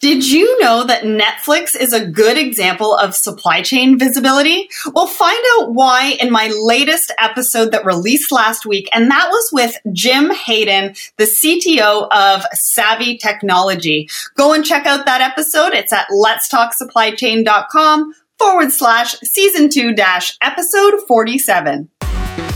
Did you know that Netflix is a good example of supply chain visibility? Well, find out why in my latest episode that released last week, and that was with Jim Hayden, the CTO of Savi Technology. Go and check out that episode. It's at letstalksupplychain.com forward slash season two dash episode 47.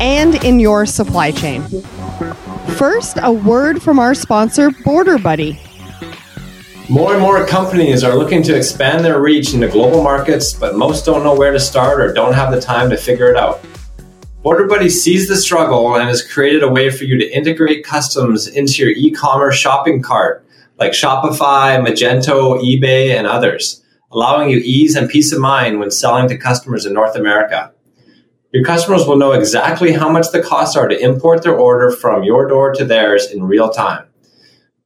and in your supply chain. First, a word from our sponsor, Border Buddy. More and more companies are looking to expand their reach into global markets, but most don't know where to start or don't have the time to figure it out. Border Buddy sees the struggle and has created a way for you to integrate customs into your e commerce shopping cart, like Shopify, Magento, eBay, and others, allowing you ease and peace of mind when selling to customers in North America. Your customers will know exactly how much the costs are to import their order from your door to theirs in real time.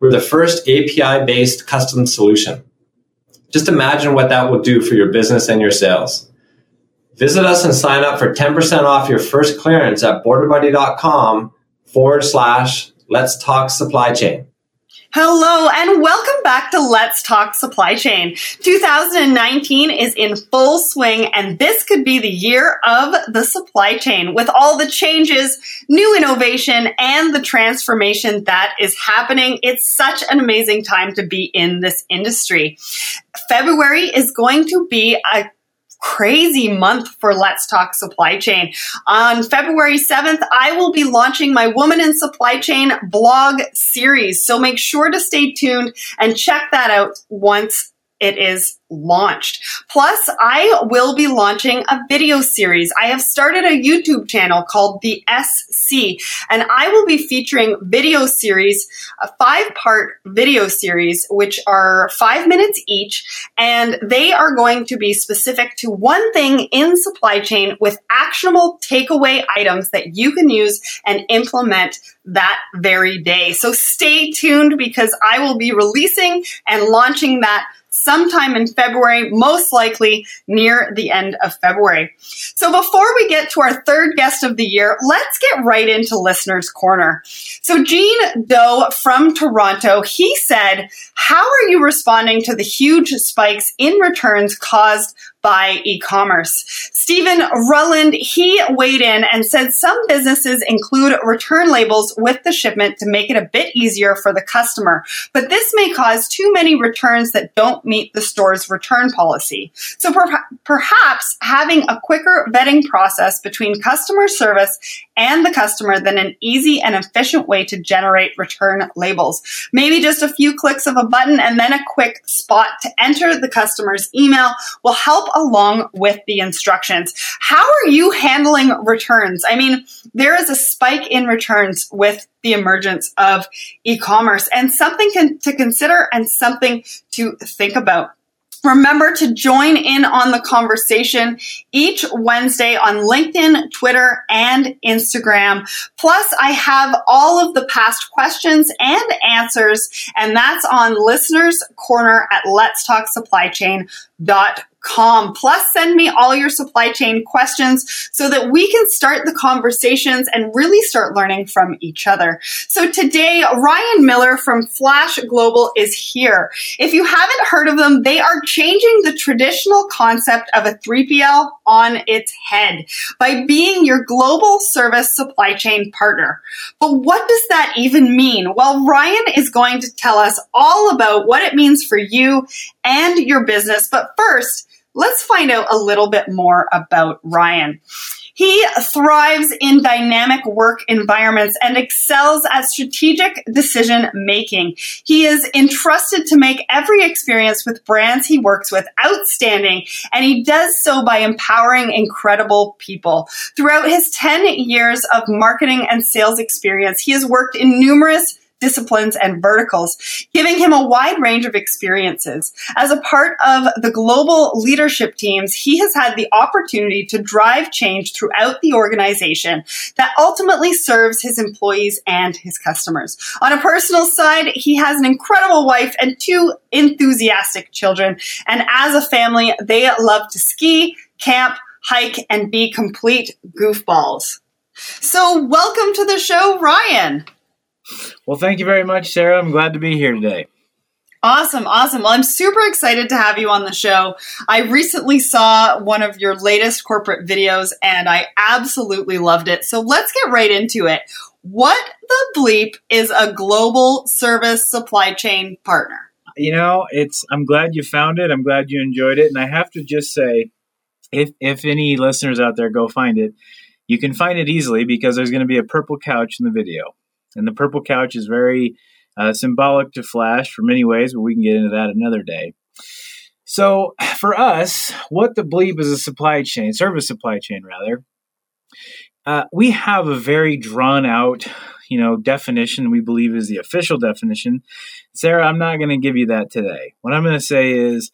We're the first API based custom solution. Just imagine what that will do for your business and your sales. Visit us and sign up for 10% off your first clearance at borderbuddy.com forward slash let's talk supply chain. Hello and welcome back to Let's Talk Supply Chain. 2019 is in full swing and this could be the year of the supply chain with all the changes, new innovation, and the transformation that is happening. It's such an amazing time to be in this industry. February is going to be a crazy month for Let's Talk Supply Chain. On February 7th, I will be launching my Woman in Supply Chain blog series. So make sure to stay tuned and check that out once it is launched. Plus, I will be launching a video series. I have started a YouTube channel called The SC, and I will be featuring video series, a five part video series, which are five minutes each, and they are going to be specific to one thing in supply chain with actionable takeaway items that you can use and implement that very day. So stay tuned because I will be releasing and launching that sometime in February, most likely near the end of February. So before we get to our third guest of the year, let's get right into Listener's Corner. So Gene Doe from Toronto, he said, how are you responding to the huge spikes in returns caused by e-commerce. Stephen Rulland, he weighed in and said some businesses include return labels with the shipment to make it a bit easier for the customer, but this may cause too many returns that don't meet the store's return policy. So per- perhaps having a quicker vetting process between customer service and the customer than an easy and efficient way to generate return labels. Maybe just a few clicks of a button and then a quick spot to enter the customer's email will help along with the instructions. How are you handling returns? I mean, there is a spike in returns with the emergence of e-commerce and something can, to consider and something to think about. Remember to join in on the conversation each Wednesday on LinkedIn, Twitter, and Instagram. Plus, I have all of the past questions and answers, and that's on Listeners Corner at Let's Com. Plus, send me all your supply chain questions so that we can start the conversations and really start learning from each other. So today, Ryan Miller from Flash Global is here. If you haven't heard of them, they are changing the traditional concept of a 3PL on its head by being your global service supply chain partner. But what does that even mean? Well, Ryan is going to tell us all about what it means for you and your business. But first, let's find out a little bit more about Ryan. He thrives in dynamic work environments and excels at strategic decision making. He is entrusted to make every experience with brands he works with outstanding, and he does so by empowering incredible people. Throughout his 10 years of marketing and sales experience, he has worked in numerous disciplines, and verticals, giving him a wide range of experiences. As a part of the global leadership teams, he has had the opportunity to drive change throughout the organization that ultimately serves his employees and his customers. On a personal side, he has an incredible wife and two enthusiastic children. And as a family, they love to ski, camp, hike, and be complete goofballs. So, welcome to the show, Ryan. Well, thank you very much, Sarah. I'm glad to be here today. Awesome, awesome. Well, I'm super excited to have you on the show. I recently saw one of your latest corporate videos and I absolutely loved it. So let's get right into it. What the bleep is a global service supply chain partner? You know, it's I'm glad you found it. I'm glad you enjoyed it. And I have to just say, if if any listeners out there go find it, you can find it easily because there's going to be a purple couch in the video. And the purple couch is very uh, symbolic to Flash for many ways, but we can get into that another day. So, for us, what the bleep is a supply chain, service supply chain, rather. Uh, we have a very drawn out, you know, definition. We believe is the official definition. Sarah, I'm not going to give you that today. What I'm going to say is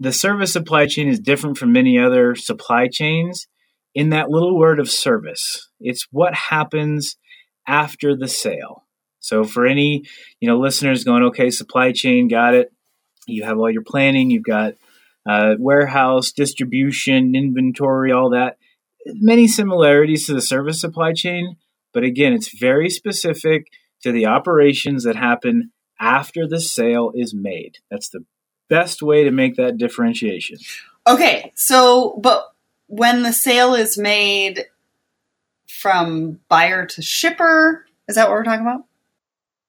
the service supply chain is different from many other supply chains in that little word of service. It's what happens after the sale. So for any, you know, listeners going, okay, supply chain, got it. You have all your planning, you've got uh, warehouse, distribution, inventory, all that. Many similarities to the service supply chain, but again, it's very specific to the operations that happen after the sale is made. That's the best way to make that differentiation. Okay, so but when the sale is made from buyer to shipper, is that what we're talking about?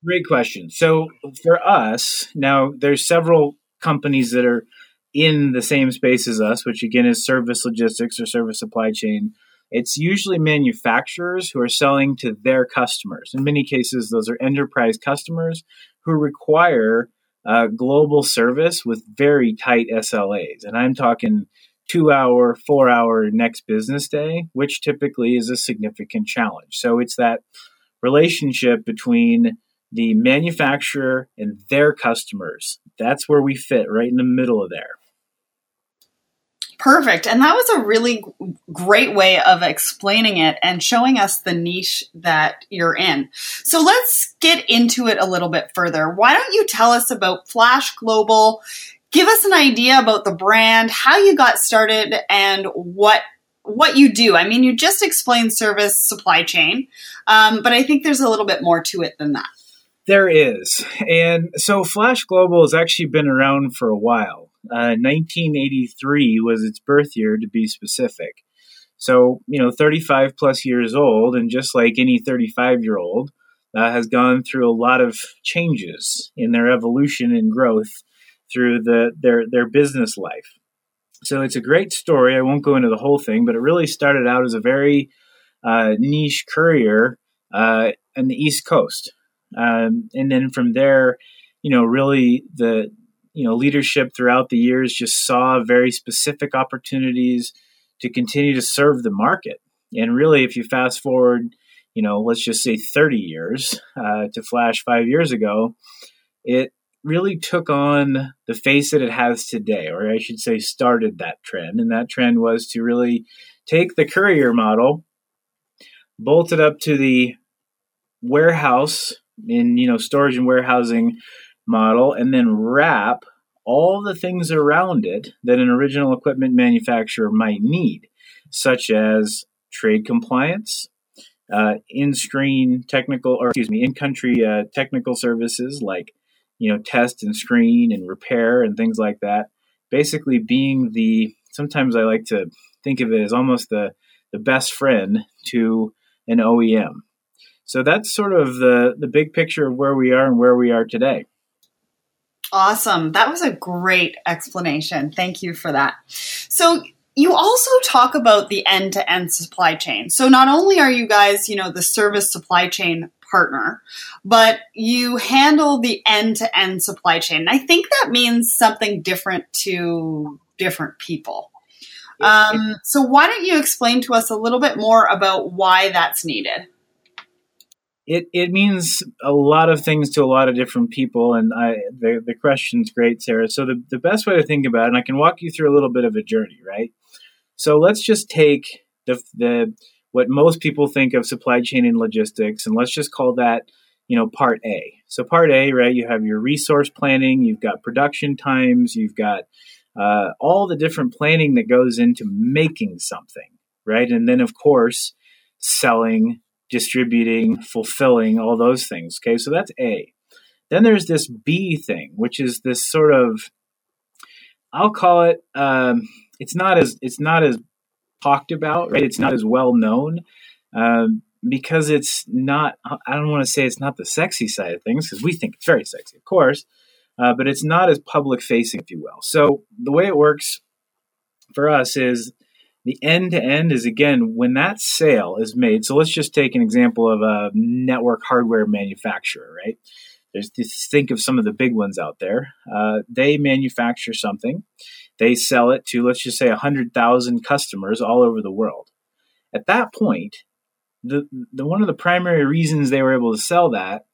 Great question. So for us, now there's several companies that are in the same space as us, which again is service logistics or service supply chain. It's usually manufacturers who are selling to their customers. In many cases, those are enterprise customers who require uh, global service with very tight SLAs. And I'm talking two hour, four hour next business day, which typically is a significant challenge. So it's that relationship between the manufacturer and their customers. That's where we fit right in the middle of there. Perfect. And that was a really great way of explaining it and showing us the niche that you're in. So let's get into it a little bit further. Why don't you tell us about Flash Global? Give us an idea about the brand, how you got started, and what what you do. I mean, you just explained service supply chain, um, but I think there's a little bit more to it than that. There is, and so Flash Global has actually been around for a while. Uh, 1983 was its birth year, to be specific. So, you know, 35 plus years old, and just like any 35 year old, uh, has gone through a lot of changes in their evolution and growth through the their their business life. So it's a great story. I won't go into the whole thing, but it really started out as a very uh, niche courier uh, the East Coast, um, and then from there, you know, really the you know leadership throughout the years just saw very specific opportunities to continue to serve the market. And really, if you fast forward, you know, let's just say 30 years uh, to Flash five years ago, it really took on the face that it has today, or I should say, started that trend. And that trend was to really take the courier model, bolt it up to the warehouse in you know storage and warehousing model, and then wrap all the things around it that an original equipment manufacturer might need, such as trade compliance, uh, in-screen technical, or excuse me, in-country uh, technical services like you know, test and screen and repair and things like that. Basically, being the sometimes I like to think of it as almost the the best friend to an OEM. So that's sort of the the big picture of where we are and where we are today. Awesome. That was a great explanation. Thank you for that. So you also talk about the end-to-end supply chain. So not only are you guys, you know, the service supply chain partner, but you handle the end to end supply chain. And I think that means something different to different people. Um, so, why don't you explain to us a little bit more about why that's needed? it, it means a lot of things to a lot of different people. And I, the, the question's great, Sarah. So the, the best way to think about it, and I can walk you through a little bit of a journey, right? So let's just take the, the, what most people think of supply chain and logistics, and let's just call that, you know, part A. So part A, right? You have your resource planning, you've got production times, you've got uh, all the different planning that goes into making something, right? And then, of course, selling, distributing, fulfilling, all those things. Okay, so that's A. Then there's this B thing, which is this sort of, I'll call it, um, it's not as it's not as talked about, right? It's not as well known um, because it's not. I don't want to say it's not the sexy side of things because we think it's very sexy, of course, uh, but it's not as public facing, if you will. So the way it works for us is the end to end is again when that sale is made. So let's just take an example of a network hardware manufacturer, right? There's think of some of the big ones out there. Uh, they manufacture something, they sell it to let's just say hundred thousand customers all over the world. At that point, the, the one of the primary reasons they were able to sell that,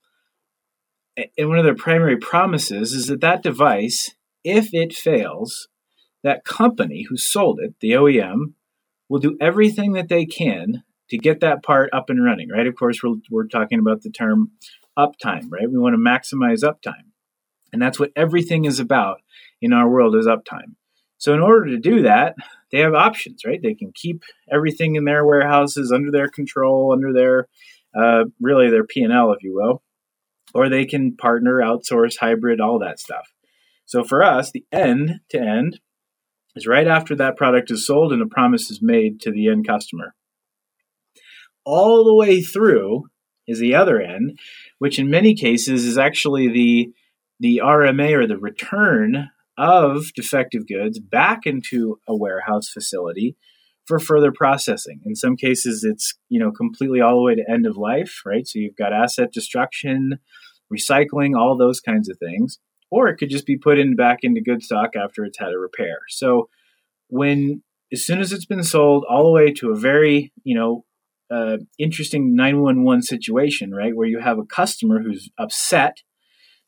and one of their primary promises is that that device, if it fails, that company who sold it, the OEM, will do everything that they can to get that part up and running, right? Of course, we're, we're talking about the term uptime, right? We want to maximize uptime. And that's what everything is about in our world is uptime. So in order to do that, they have options, right? They can keep everything in their warehouses under their control, under their uh, really their P and L, if you will, or they can partner, outsource, hybrid, all that stuff. So for us, the end to end is right after that product is sold and a promise is made to the end customer. All the way through is the other end, which in many cases is actually the the RMA or the return of defective goods back into a warehouse facility for further processing. In some cases it's, you know, completely all the way to end of life, right? So you've got asset destruction, recycling, all those kinds of things or it could just be put in back into good stock after it's had a repair. So when as soon as it's been sold, all the way to a very you know uh, interesting 911 situation, right, where you have a customer who's upset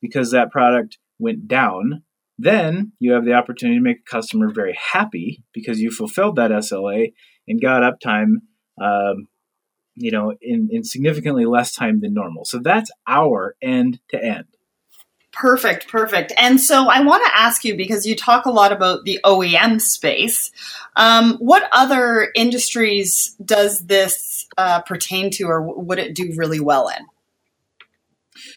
because that product went down. Then you have the opportunity to make a customer very happy because you fulfilled that SLA and got uptime, um, you know, in, in significantly less time than normal. So that's our end to end. Perfect, perfect. And so I want to ask you because you talk a lot about the OEM space. Um, what other industries does this uh, pertain to, or would it do really well in?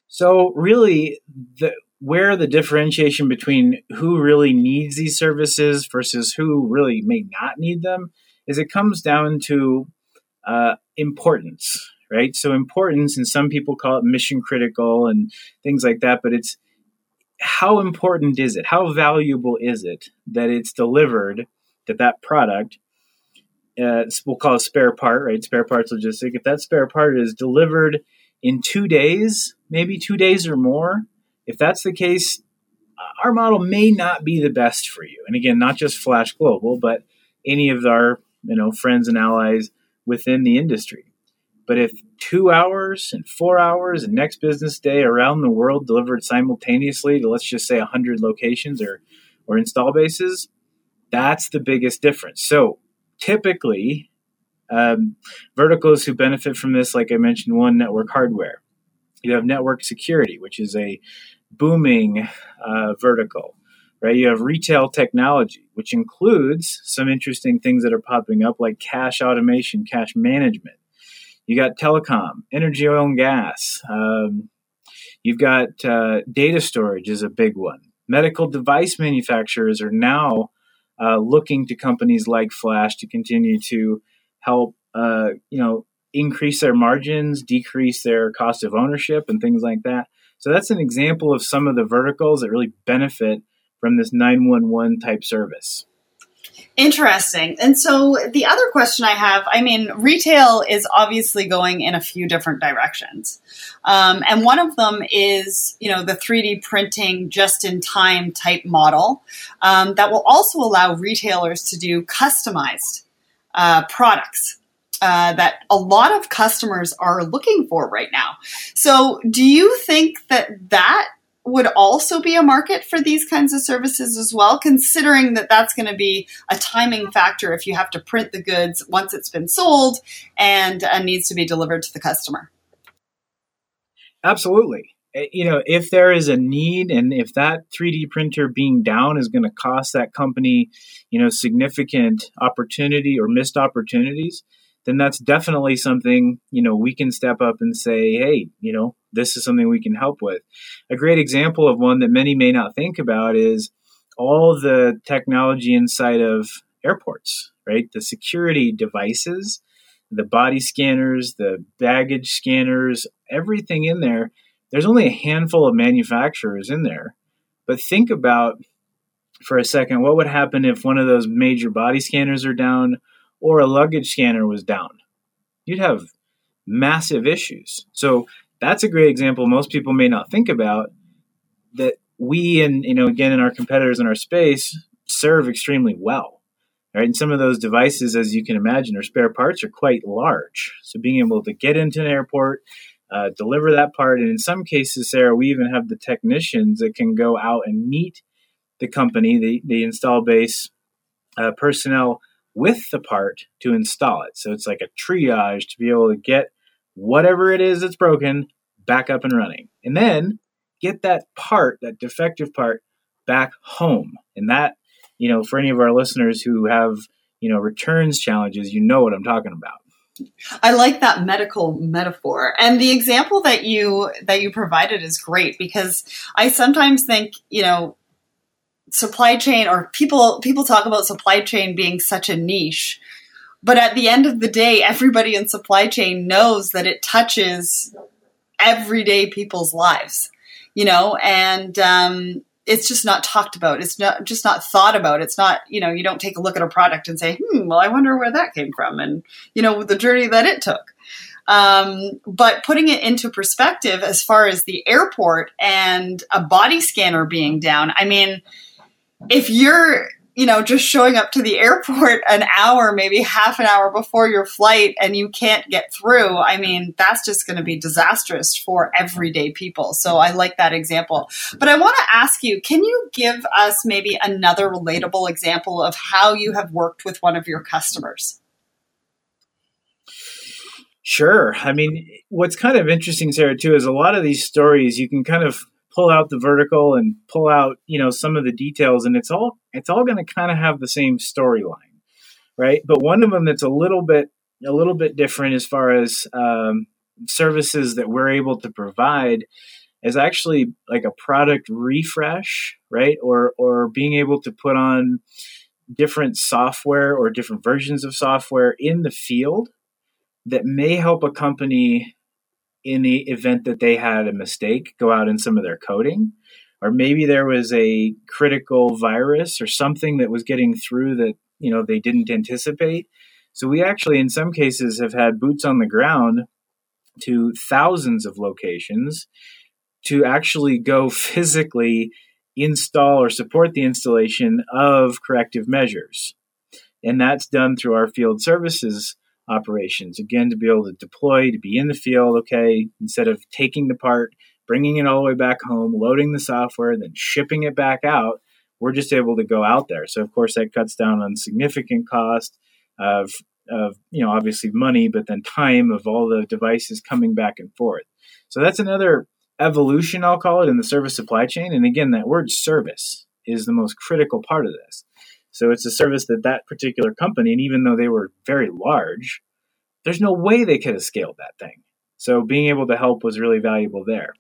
So, really, the, where the differentiation between who really needs these services versus who really may not need them is it comes down to uh, importance, right? So, importance, and some people call it mission critical and things like that, but it's how important is it? How valuable is it that it's delivered, that that product, uh, we'll call it spare part, right? Spare parts logistic. If that spare part is delivered in two days, maybe two days or more, if that's the case, our model may not be the best for you. And again, not just Flash Global, but any of our you know friends and allies within the industry. But if two hours and four hours and next business day around the world delivered simultaneously to let's just say 100 locations or, or install bases, that's the biggest difference. So typically, um, verticals who benefit from this, like I mentioned, one network hardware. You have network security, which is a booming uh, vertical, right? You have retail technology, which includes some interesting things that are popping up like cash automation, cash management. You got telecom, energy, oil, and gas. Um, you've got uh, data storage is a big one. Medical device manufacturers are now uh, looking to companies like Flash to continue to help, uh, you know, increase their margins, decrease their cost of ownership, and things like that. So that's an example of some of the verticals that really benefit from this 911 type service. Interesting. And so the other question I have I mean, retail is obviously going in a few different directions. Um, and one of them is, you know, the 3D printing just in time type model um, that will also allow retailers to do customized uh, products. Uh, that a lot of customers are looking for right now. So, do you think that that would also be a market for these kinds of services as well, considering that that's going to be a timing factor if you have to print the goods once it's been sold and uh, needs to be delivered to the customer? Absolutely. Eh, you know, if there is a need and if that 3D printer being down is going to cost that company, you know, significant opportunity or missed opportunities, then that's definitely something, you know, we can step up and say, hey, you know, this is something we can help with. A great example of one that many may not think about is all the technology inside of airports, right? The security devices, the body scanners, the baggage scanners, everything in there. There's only a handful of manufacturers in there. But think about for a second what would happen if one of those major body scanners are down or a luggage scanner was down? You'd have massive issues. So that's a great example most people may not think about that we and you know again in our competitors in our space serve extremely well right and some of those devices as you can imagine or spare parts are quite large so being able to get into an airport uh, deliver that part and in some cases sarah we even have the technicians that can go out and meet the company the, the install base uh, personnel with the part to install it so it's like a triage to be able to get whatever it is that's broken back up and running. And then get that part, that defective part, back home. And that, you know, for any of our listeners who have, you know, returns challenges, you know what I'm talking about. I like that medical metaphor. And the example that you that you provided is great because I sometimes think, you know, supply chain or people people talk about supply chain being such a niche but at the end of the day, everybody in supply chain knows that it touches everyday people's lives, you know, and um, it's just not talked about. It's not just not thought about. It's not, you know, you don't take a look at a product and say, hmm, well, I wonder where that came from and, you know, the journey that it took. Um, but putting it into perspective as far as the airport and a body scanner being down, I mean, if you're you know, just showing up to the airport an hour, maybe half an hour before your flight and you can't get through, I mean, that's just going to be disastrous for everyday people. So I like that example. But I want to ask you can you give us maybe another relatable example of how you have worked with one of your customers? Sure. I mean, what's kind of interesting, Sarah, too, is a lot of these stories you can kind of pull out the vertical and pull out you know some of the details and it's all it's all going to kind of have the same storyline right? But one of them that's a little bit a little bit different as far as um, services that we're able to provide is actually like a product refresh right? Or or being able to put on different software or different versions of software in the field that may help a company in the event that they had a mistake go out in some of their coding. Or maybe there was a critical virus or something that was getting through that you know they didn't anticipate. So we actually in some cases have had boots on the ground to thousands of locations to actually go physically install or support the installation of corrective measures. And that's done through our field services operations. Again, to be able to deploy, to be in the field, okay, instead of taking the part, bringing it all the way back home, loading the software, then shipping it back out, we're just able to go out there. So, of course, that cuts down on significant cost of, of you know, obviously money, but then time of all the devices coming back and forth. So, that's another evolution, I'll call it, in the service supply chain. And again, that word service is the most critical part of this. So it's a service that that particular company, and even though they were very large, there's no way they could have scaled that thing. So being able to help was really valuable there.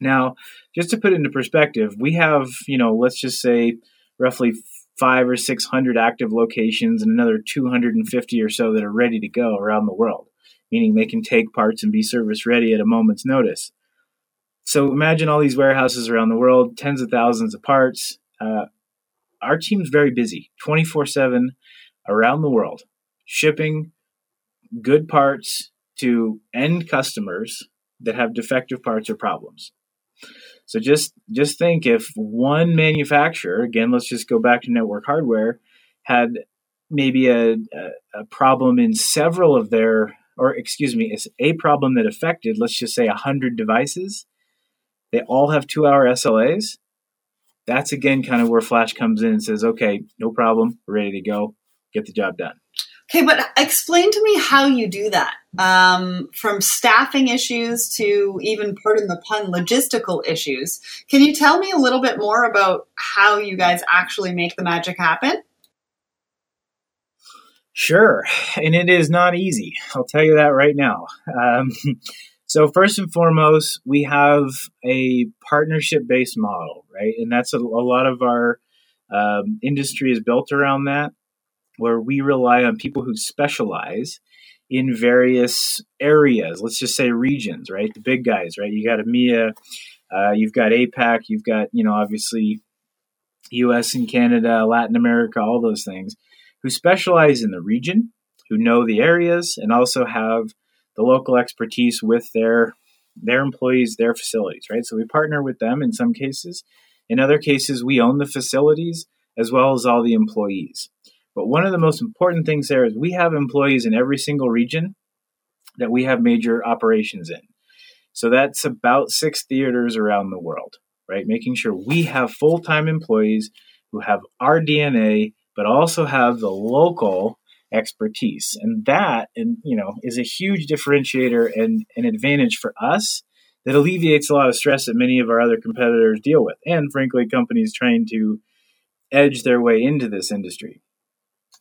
Now, just to put into perspective, we have, you know, let's just say roughly five or 600 active locations and another 250 or so that are ready to go around the world, meaning they can take parts and be service ready at a moment's notice. So imagine all these warehouses around the world, tens of thousands of parts. Uh, our team's very busy 24 7 around the world, shipping good parts to end customers that have defective parts or problems. So just just think if one manufacturer, again, let's just go back to network hardware, had maybe a, a, a problem in several of their, or excuse me, is a problem that affected, let's just say, 100 devices. They all have two hour SLAs. That's again kind of where Flash comes in and says, okay, no problem, we're ready to go, get the job done. Okay, but explain to me how you do that. Um, from staffing issues to even, pardon the pun, logistical issues. Can you tell me a little bit more about how you guys actually make the magic happen? Sure, and it is not easy. I'll tell you that right now. Um, so first and foremost, we have a partnership-based model, right? And that's a, a lot of our um, industry is built around that where we rely on people who specialize in various areas. Let's just say regions, right? The big guys, right? You got EMEA, uh, you've got APAC, you've got, you know, obviously US and Canada, Latin America, all those things, who specialize in the region, who know the areas, and also have the local expertise with their their employees, their facilities, right? So we partner with them in some cases. In other cases, we own the facilities as well as all the employees. But one of the most important things there is we have employees in every single region that we have major operations in. So that's about six theaters around the world, right? Making sure we have full time employees who have our DNA, but also have the local expertise. And that, and you know, is a huge differentiator and an advantage for us that alleviates a lot of stress that many of our other competitors deal with, and frankly, companies trying to edge their way into this industry.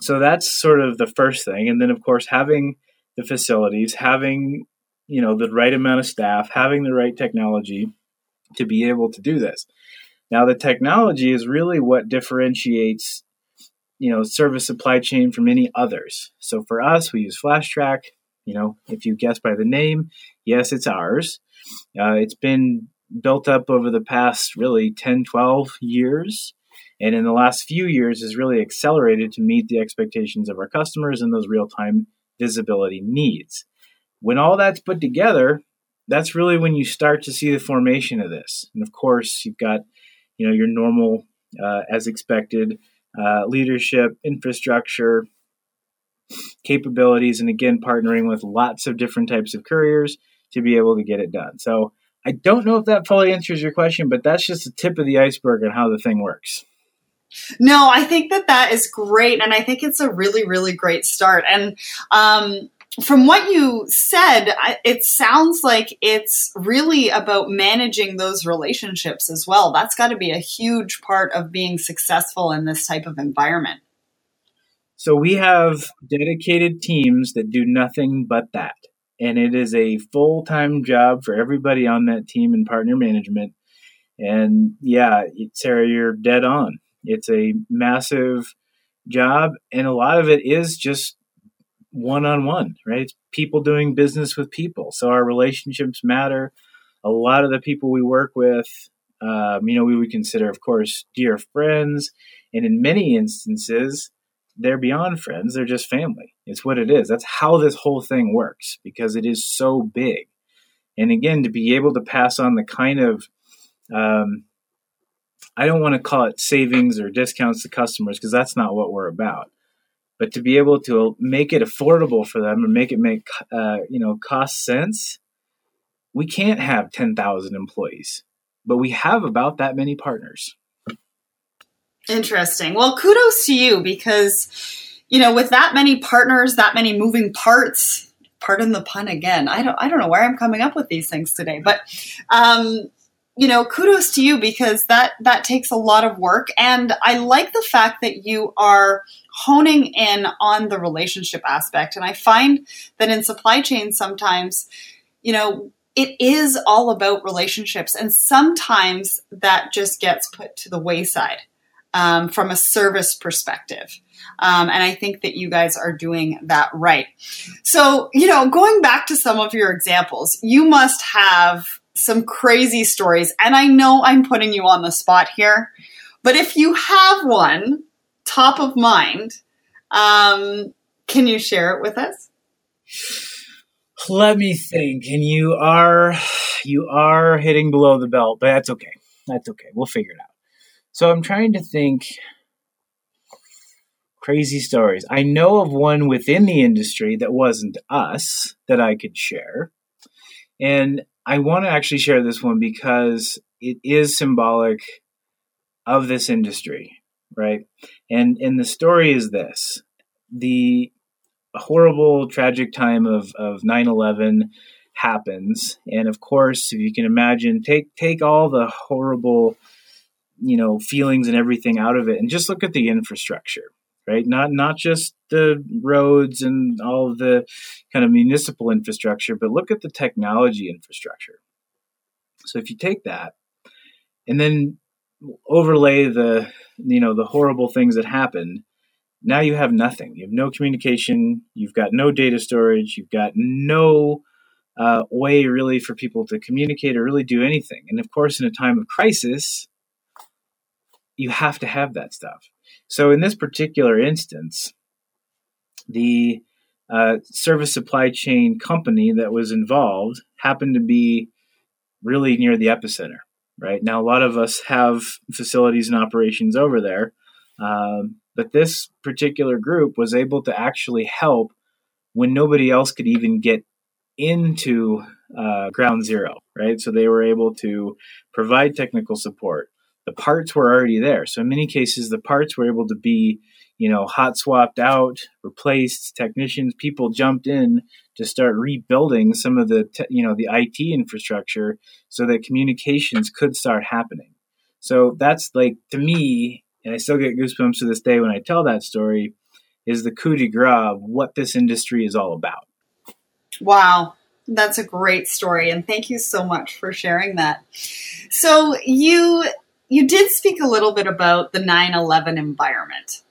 So that's sort of the first thing. And then of course having the facilities having you know the right amount of staff having the right technology to be able to do this. Now the technology is really what differentiates you know service supply chain from any others so for us we use FlashTrack you know if you guess by the name yes it's ours uh, it's been built up over the past really 10 12 years and in the last few years has really accelerated to meet the expectations of our customers and those real-time visibility needs. When all that's put together, that's really when you start to see the formation of this. And of course, you've got you know your normal, uh, as expected, uh, leadership, infrastructure, capabilities, and again partnering with lots of different types of couriers to be able to get it done. So I don't know if that fully answers your question, but that's just the tip of the iceberg on how the thing works. No, I think that that is great. And I think it's a really, really great start. And, um, from what you said, it sounds like it's really about managing those relationships as well. That's got to be a huge part of being successful in this type of environment. So we have dedicated teams that do nothing but that. And it is a full time job for everybody on that team in partner management. And yeah, Sarah, you're dead on. It's a massive job, and a lot of it is just one on one, right? It's people doing business with people. So our relationships matter. A lot of the people we work with, um, you know, we would consider, of course, dear friends. And in many instances, they're beyond friends. They're just family. It's what it is. That's how this whole thing works because it is so big. And again, to be able to pass on the kind of um, I don't want to call it savings or discounts to customers because that's not what we're about. But to be able to make it affordable for them and make it make uh, you know cost sense, we can't have ten thousand employees, but we have about that many partners. Interesting. Well, kudos to you because you know with that many partners, that many moving parts. Pardon the pun again. I don't. I don't know where I'm coming up with these things today, but um, you know, kudos to you because that that takes a lot of work and I like the fact that you are honing in on the relationship aspect and I find that in supply chain sometimes, you know, it is all about relationships and sometimes that just gets put to the wayside um, from a service perspective. Um, and I think that you guys are doing that right. So, you know, going back to some of your examples, you must have some crazy stories. And I know I'm putting you on the spot here, but if you have one top of mind, um, can you share it with us? Let me think. And you are you are hitting below the belt, but that's okay. That's okay. We'll figure it out. So I'm trying to think crazy stories. I know of one within the industry that wasn't us that I could share. And I want to actually share this one because it is symbolic of this industry, right? And and the story is this. The horrible tragic time of of 9/11 happens and of course if you can imagine take take all the horrible you know feelings and everything out of it and just look at the infrastructure right not not just the roads and all the kind of municipal infrastructure but look at the technology infrastructure so if you take that and then overlay the you know the horrible things that happened now you have nothing you have no communication you've got no data storage you've got no uh, way really for people to communicate or really do anything and of course in a time of crisis you have to have that stuff. So in this particular instance, the uh, service supply chain company that was involved happened to be really near the epicenter. Right now, a lot of us have facilities and operations over there, um, but this particular group was able to actually help when nobody else could even get into uh, ground zero. Right, so they were able to provide technical support the parts were already there. So in many cases, the parts were able to be, you know, hot swapped out, replaced. Technicians, people jumped in to start rebuilding some of the, te- you know, the IT infrastructure so that communications could start happening. So that's like to me, and I still get goosebumps to this day when I tell that story, is the coup de grace of what this industry is all about. Wow. That's a great story. And thank you so much for sharing that. So you you did speak a little bit about the 9 11 environment,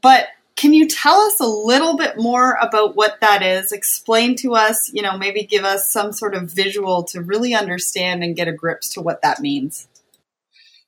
but can you tell us a little bit more about what that is? Explain to us, you know, maybe give us some sort of visual to really understand and get a grips to what that means.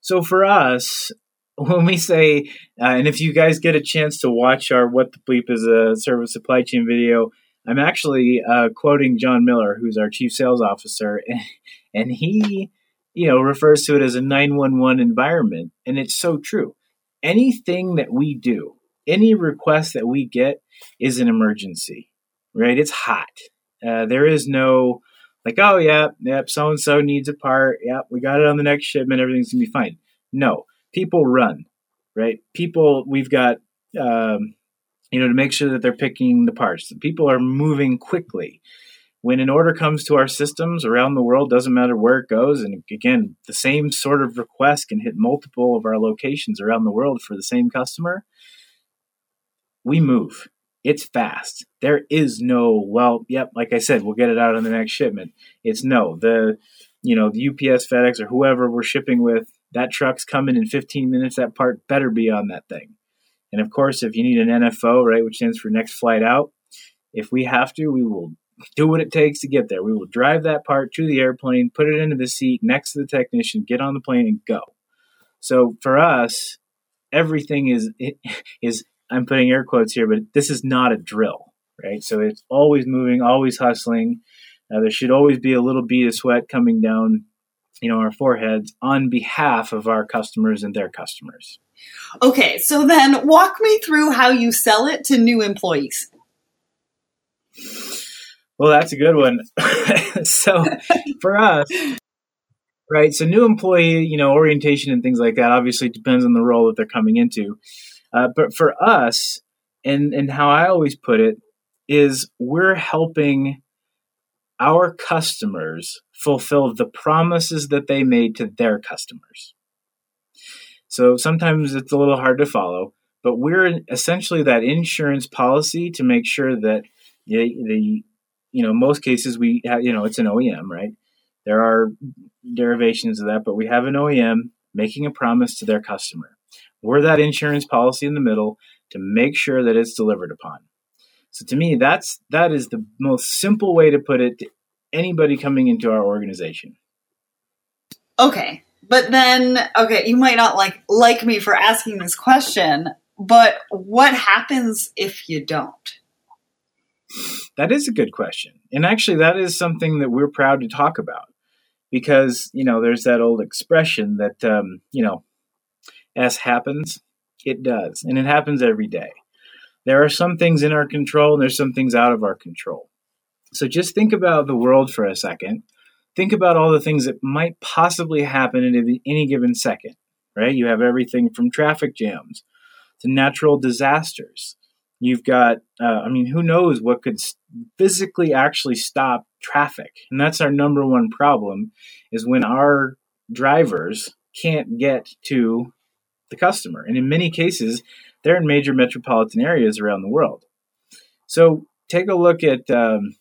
So for us, when we say, uh, and if you guys get a chance to watch our What the Bleep is a service supply chain video, I'm actually uh, quoting John Miller, who's our chief sales officer, and he you know, refers to it as a 911 environment. And it's so true. Anything that we do, any request that we get is an emergency, right? It's hot. Uh, there is no, like, oh, yeah, yep, so and so needs a part. Yep, we got it on the next shipment. Everything's going to be fine. No, people run, right? People, we've got, um, you know, to make sure that they're picking the parts. People are moving quickly when an order comes to our systems around the world, doesn't matter where it goes, and again, the same sort of request can hit multiple of our locations around the world for the same customer. We move. It's fast. There is no, well, yep, like I said, we'll get it out on the next shipment. It's no, the, you know, the UPS, FedEx, or whoever we're shipping with, that truck's coming in 15 minutes. That part better be on that thing. And of course, if you need an NFO, right, which stands for next flight out, if we have to, we will do what it takes to get there. We will drive that part to the airplane, put it into the seat next to the technician, get on the plane, and go. So for us, everything is is I'm putting air quotes here, but this is not a drill, right? So it's always moving, always hustling. Uh, there should always be a little bead of sweat coming down, you know, our foreheads on behalf of our customers and their customers. Okay, so then walk me through how you sell it to new employees. Well, that's a good one. so for us, right? So new employee, you know, orientation and things like that obviously depends on the role that they're coming into. Uh, but for us, and and how I always put it is, we're helping our customers fulfill the promises that they made to their customers. So sometimes it's a little hard to follow, but we're essentially that insurance policy to make sure that the, the you know, most cases we have, you know, it's an OEM, right? There are derivations of that, but we have an OEM making a promise to their customer. We're that insurance policy in the middle to make sure that it's delivered upon. So to me, that's that is the most simple way to put it to anybody coming into our organization. Okay. But then okay, you might not like like me for asking this question, but what happens if you don't? That is a good question. And actually, that is something that we're proud to talk about because, you know, there's that old expression that, um, you know, as happens, it does. And it happens every day. there are some things in our control and there's some things out of our control. So just think about the world for a second. Think about all the things that might possibly happen in any given second, right? You have everything from traffic jams to natural disasters. You've got, uh, I mean, who knows what could physically actually stop traffic? And that's our number one problem is when our drivers can't get to the customer. And in many cases, they're in major metropolitan areas around the world. So take a look at um,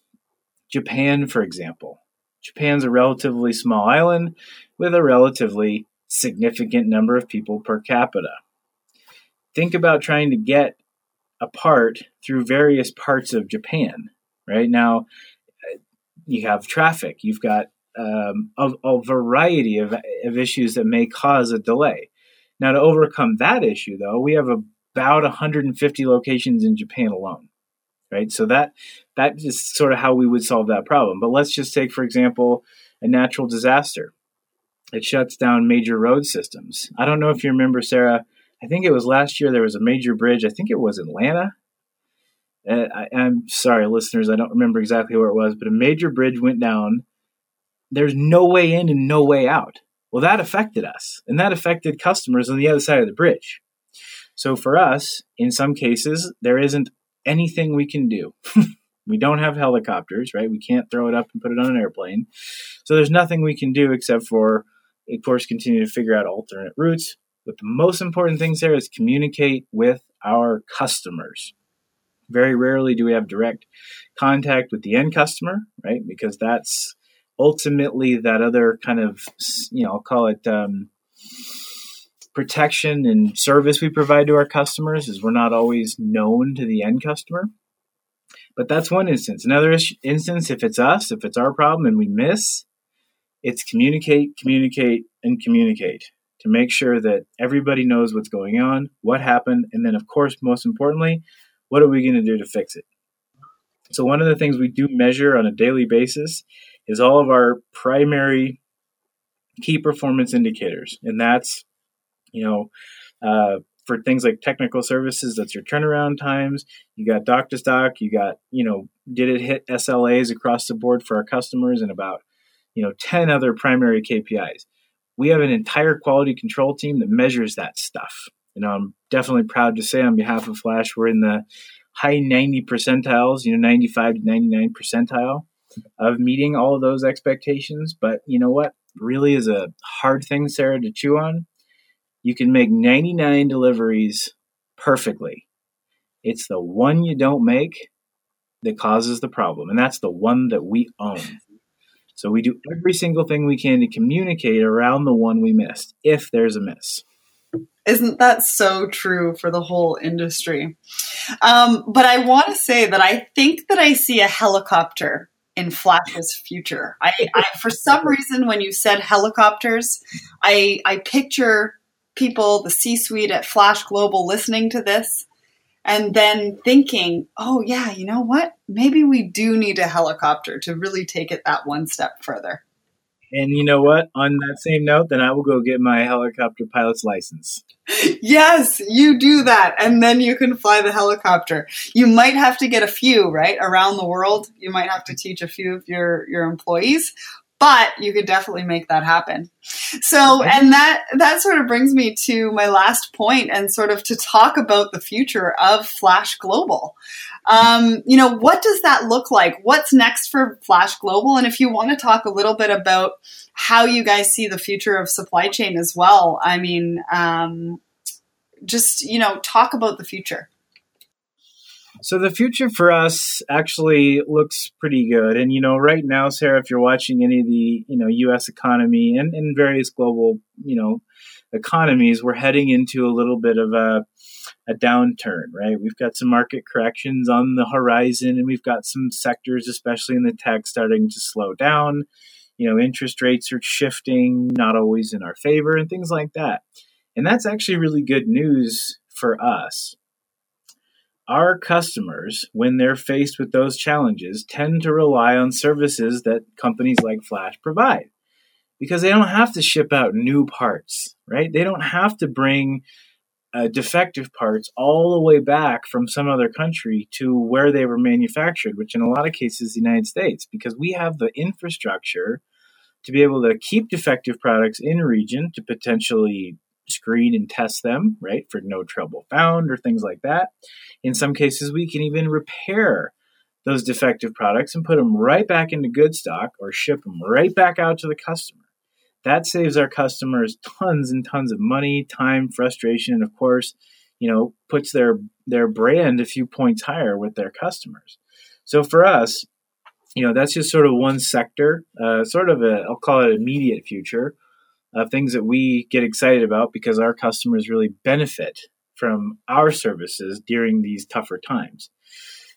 Japan, for example. Japan's a relatively small island with a relatively significant number of people per capita. Think about trying to get a part through various parts of Japan. Right now, you have traffic, you've got um, a, a, variety of, of issues that may cause a delay. Now, to overcome that issue, though, we have about 150 locations in Japan alone, right? So that that is sort of how we would solve that problem. But let's just take, for example, a natural disaster. It shuts down major road systems. I don't know if you remember, Sarah. I think it was last year there was a major bridge. I think it was Atlanta. Uh, I, I'm sorry, listeners, I don't remember exactly where it was, but a major bridge went down. There's no way in and no way out. Well, that affected us, and that affected customers on the other side of the bridge. So for us, in some cases, there isn't anything we can do. we don't have helicopters, right? We can't throw it up and put it on an airplane. So there's nothing we can do except for, of course, continue to figure out alternate routes. But the most important thing there is communicate with our customers. Very rarely do we have direct contact with the end customer, right? Because that's ultimately that other kind of, you know, I'll call it um, protection and service we provide to our customers is we're not always known to the end customer. But that's one instance. Another instance, if it's us, if it's our problem and we miss, it's communicate, communicate, and communicate to make sure that everybody knows what's going on, what happened, and then, of course, most importantly, what are we going to do to fix it? So, one of the things we do measure on a daily basis is all of our primary key performance indicators, and that's you know, uh, for things like technical services, that's your turnaround times. You got dock to stock. You got, you know, did it hit SLAs across the board for our customers and about, you know, 10 other primary KPIs. We have an entire quality control team that measures that stuff. Know, I'm definitely proud to say on behalf of Flash, we're in the high 90 percentiles, you know, 95 to 99 percentile of meeting all of those expectations. But you know what? Really is a hard thing, Sarah, to chew on you can make 99 deliveries perfectly. It's the one you don't make that causes the problem. And that's the one that we own. So we do every single thing we can to communicate around the one we missed, if there's a miss. Isn't that so true for the whole industry? Um, but I want to say that I think that I see a helicopter in Flash's future. I, I, for some reason, when you said helicopters, I, I picture people, the C suite at Flash Global listening to this and then thinking, oh, yeah, you know what? Maybe we do need a helicopter to really take it that one step further. And you know what? On that same note, then I will go get my helicopter pilot's license. Yes, you do that. And then you can fly the helicopter. You might have to get a few, right? Around the world. You might have to teach a few of your, your employees but you could definitely make that happen. So, and that that sort of brings me to my last point, and sort of to talk about the future of Flash Global. Um, you know, what does that look like? What's next for Flash Global? And if you want to talk a little bit about how you guys see the future of supply chain as well, I mean, um, just you know, talk about the future. So the future for us actually looks pretty good. And you know, right now, Sarah, if you're watching any of the you know U.S. economy and, various global you know economies, we're heading into a little bit of a a downturn, right? We've got some market corrections on the horizon, and we've got some sectors, especially in the tech, starting to slow down. You know, interest rates are shifting, not always in our favor, and things like that. And that's actually really good news for us our customers, when they're faced with those challenges, tend to rely on services that companies like Flash provide because they don't have to ship out new parts, right? They don't have to bring uh, defective parts all the way back from some other country to where they were manufactured, which in a lot of cases is the United States, because we have the infrastructure to be able to keep defective products in region to potentially screen and test them, right, for no trouble found or things like that. In some cases, we can even repair those defective products and put them right back into good stock or ship them right back out to the customer. That saves our customers tons and tons of money, time, frustration, and of course, you know, puts their their brand a few points higher with their customers. So for us, you know, that's just sort of one sector, uh, sort of a I'll call it immediate future of things that we get excited about because our customers really benefit from our services during these tougher times.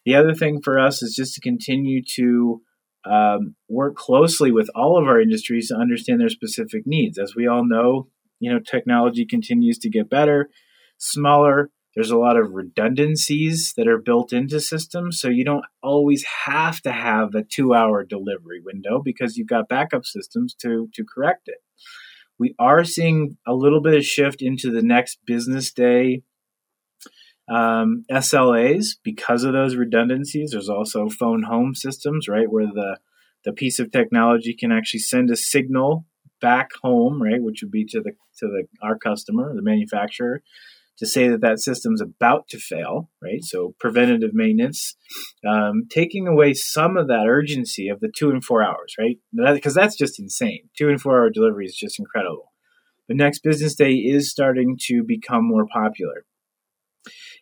The other thing for us is just to continue to um, work closely with all of our industries to understand their specific needs. As we all know, you know, technology continues to get better, smaller. There's a lot of redundancies that are built into systems, so you don't always have to have a two-hour delivery window because you've got backup systems to to correct it. We are seeing a little bit of shift into the next business day um, SLAs because of those redundancies. There's also phone home systems, right, where the the piece of technology can actually send a signal back home, right, which would be to the to the our customer, the manufacturer, to say that that system's about to fail, right? So preventative maintenance, um, taking away some of that urgency of the two and four hours, right? Because that, that's just insane. Two and four hour delivery is just incredible. The next business day is starting to become more popular.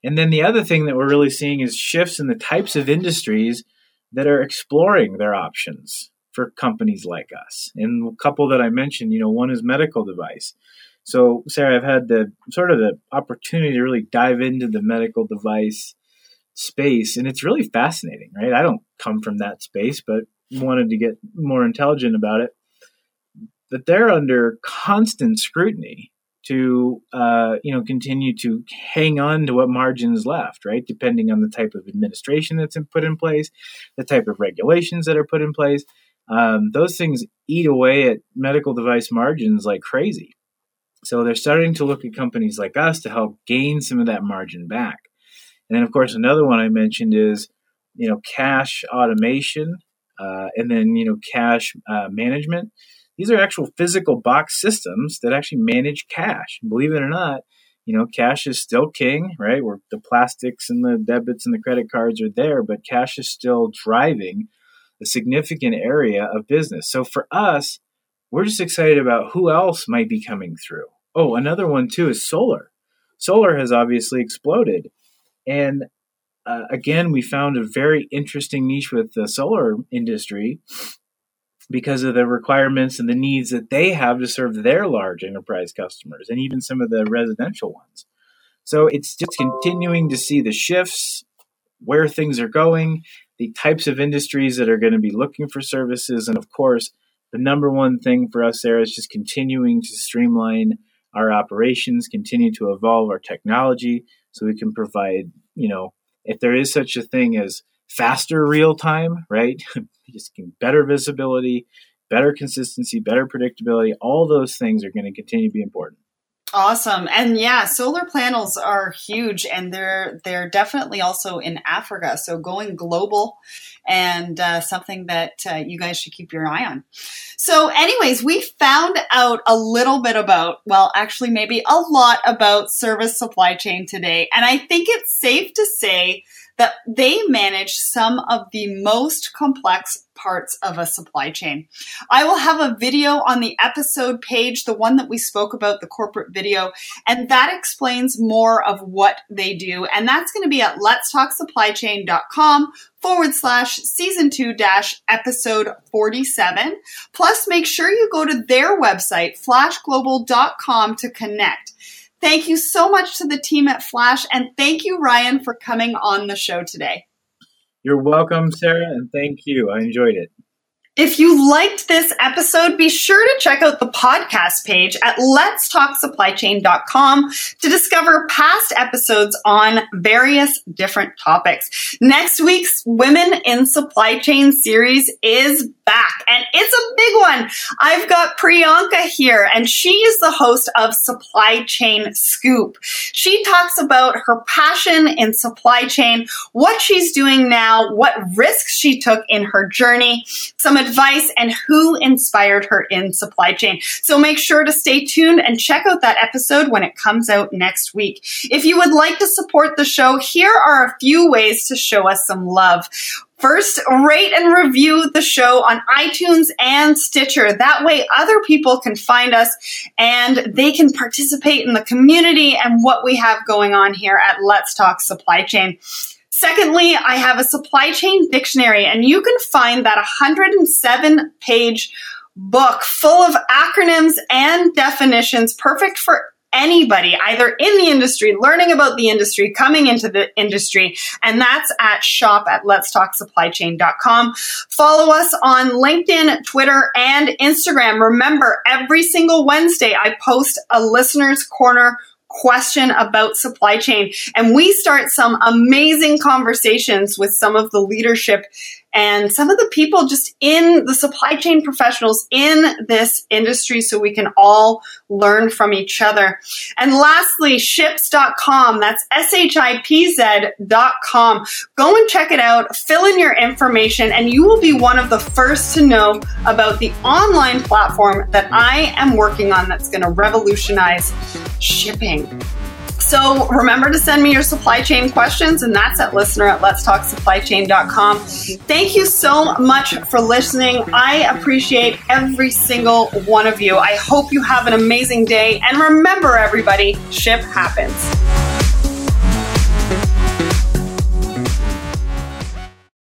And then the other thing that we're really seeing is shifts in the types of industries that are exploring their options for companies like us. And a couple that I mentioned, you know, one is medical device. So, Sarah, I've had the sort of the opportunity to really dive into the medical device space, and it's really fascinating, right? I don't come from that space, but wanted to get more intelligent about it. That they're under constant scrutiny to uh, you know continue to hang on to what margins left, right? Depending on the type of administration that's put in place, the type of regulations that are put in place, um, those things eat away at medical device margins like crazy. So they're starting to look at companies like us to help gain some of that margin back. And then, of course, another one I mentioned is you know cash automation, uh, and then you know cash uh, management. These are actual physical box systems that actually manage cash. Believe it or not, you know, cash is still king, right? Where the plastics and the debits and the credit cards are there, but cash is still driving a significant area of business. So for us, we're just excited about who else might be coming through. Oh, another one too is solar. Solar has obviously exploded. And uh, again, we found a very interesting niche with the solar industry because of the requirements and the needs that they have to serve their large enterprise customers and even some of the residential ones. So it's just continuing to see the shifts, where things are going, the types of industries that are going to be looking for services, and of course, the number one thing for us there is just continuing to streamline our operations, continue to evolve our technology so we can provide, you know, if there is such a thing as faster real time, right? just better visibility, better consistency, better predictability. All those things are going to continue to be important. Awesome. And yeah, solar panels are huge and they're they're definitely also in Africa. So going global and uh, something that uh, you guys should keep your eye on. So anyways, we found out a little bit about, well, actually maybe a lot about service supply chain today. And I think it's safe to say that they manage some of the most complex parts of a supply chain. I will have a video on the episode page, the one that we spoke about, the corporate video, and that explains more of what they do. And that's going to be at letstalksupplychain.com forward slash season two dash episode 47. Plus, make sure you go to their website, flashglobal.com to connect. Thank you so much to the team at Flash, and thank you, Ryan, for coming on the show today. You're welcome, Sarah, and thank you. I enjoyed it. If you liked this episode, be sure to check out the podcast page at letstalksupplychain.com to discover past episodes on various different topics. Next week's Women in Supply Chain series is back and it's a big one. I've got Priyanka here and she is the host of Supply Chain Scoop. She talks about her passion in supply chain, what she's doing now, what risks she took in her journey, some advice and who inspired her in supply chain. So make sure to stay tuned and check out that episode when it comes out next week. If you would like to support the show, here are a few ways to show us some love. First, rate and review the show on iTunes and Stitcher. That way other people can find us and they can participate in the community and what we have going on here at Let's Talk Supply Chain. Secondly, I have a supply chain dictionary and you can find that 107 page book full of acronyms and definitions perfect for anybody, either in the industry, learning about the industry, coming into the industry. And that's at shop at letstalksupplychain.com. Follow us on LinkedIn, Twitter, and Instagram. Remember, every single Wednesday, I post a listener's corner question about supply chain. And we start some amazing conversations with some of the leadership and some of the people just in the supply chain professionals in this industry so we can all learn from each other. And lastly, shipz.com. That's S-H-I-P-Z.com. Go and check it out, fill in your information, and you will be one of the first to know about the online platform that I am working on that's going to revolutionize shipping. So remember to send me your supply chain questions, and that's at listener at letstalksupplychain.com. Thank you so much for listening. I appreciate every single one of you. I hope you have an amazing day. And remember, everybody, ship happens.